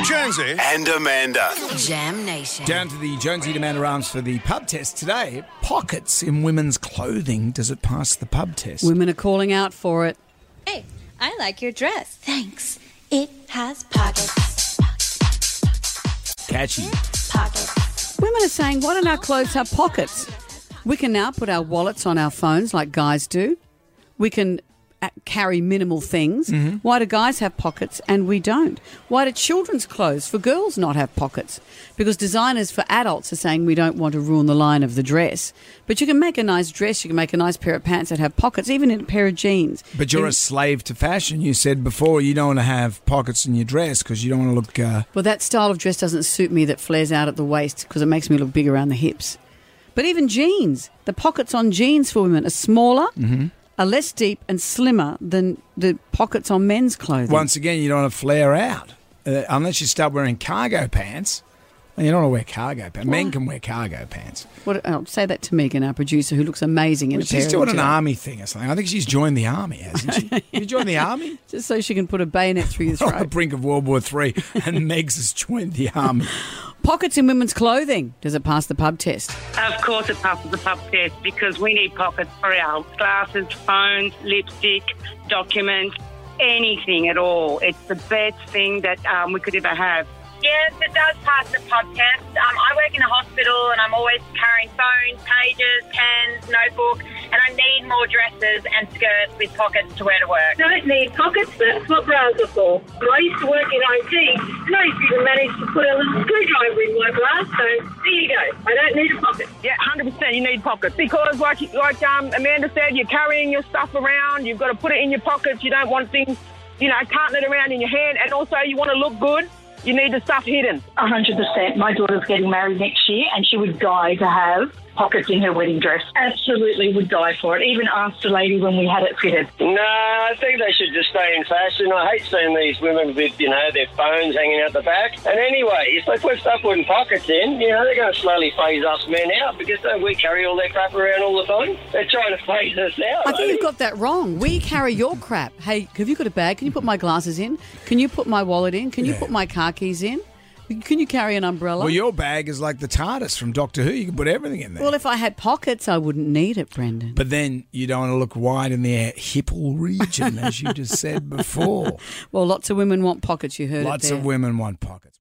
Jonesy. and Amanda. Jam Nation. Down to the Jonesy and Amanda Arms for the pub test today. Pockets in women's clothing. Does it pass the pub test? Women are calling out for it. Hey, I like your dress. Thanks. It has pockets. Catchy. Pockets. Women are saying, why don't our clothes have pockets? We can now put our wallets on our phones like guys do. We can Uh, carry minimal things. Mm-hmm. Why do guys have pockets and we don't? Why do children's clothes for girls not have pockets? Because designers for adults are saying we don't want to ruin the line of the dress. But you can make a nice dress, you can make a nice pair of pants that have pockets, even in a pair of jeans. But you're And- a slave to fashion. You said before you don't want to have pockets in your dress because you don't want to look. Uh, Well, that style of dress doesn't suit me that flares out at the waist because it makes me look big around the hips. But even jeans, the pockets on jeans for women are smaller, mm-hmm. Are less deep and slimmer than the pockets on men's clothing. once again, you don't want to flare out uh, unless you start wearing cargo pants. And you don't want to wear cargo pants. Men can wear cargo pants. What, oh, say that to Megan, our producer, who looks amazing in Well, a pair she's doing them an today. army thing or something. I think she's joined the army, hasn't she? You joined the army? Just so she can put a bayonet through your throat. on the brink of World War Three, and Megs has joined the army. Pockets in women's clothing. Does it pass the pub test? Of course, it passes the pub test because we need pockets for our glasses, phones, lipstick, documents, anything at all. It's the best thing that um, we could ever have. Yes, it does pass the pub test. Um, I work in a hospital and I'm always carrying phones, pages, pens, notebook, and I need more dresses and skirts with pockets to wear to work. don't need pockets. That's what bras are for. I used to work in IT, and I used to even manage to put a little screwdriver in my bra. So there you go. I don't need a pocket. Yeah, hundred percent. You need pockets because, like, like um, Amanda said, you're carrying your stuff around. You've got to put it in your pockets. You don't want things, you know, carting it around in your hand, and also you want to look good. You need the stuff hidden. Hundred percent. My daughter's getting married next year, and she would die to have pockets in her wedding dress. Absolutely would die for it. Even asked the lady when we had it fitted. No, I think they should just stay in fashion. I hate seeing these women with, you know, their phones hanging out the back. And anyway, if they put stuff in pockets in, you know, they're going to slowly phase us men out because don't we carry all their crap around all the time? They're trying to phase us out. I think you've eh? got that wrong. We carry your crap. Hey, have you got a bag? Can you put my glasses in? Can you put my wallet in? Can you Yeah. put my car keys in? Can you carry an umbrella? Well, your bag is like the TARDIS from Doctor Who. You can put everything in there. Well, if I had pockets, I wouldn't need it, Brendan. but then you don't want to look wide in the hipple region, as you just said before. Well, lots of women want pockets. You heard Lots it there. of women want pockets.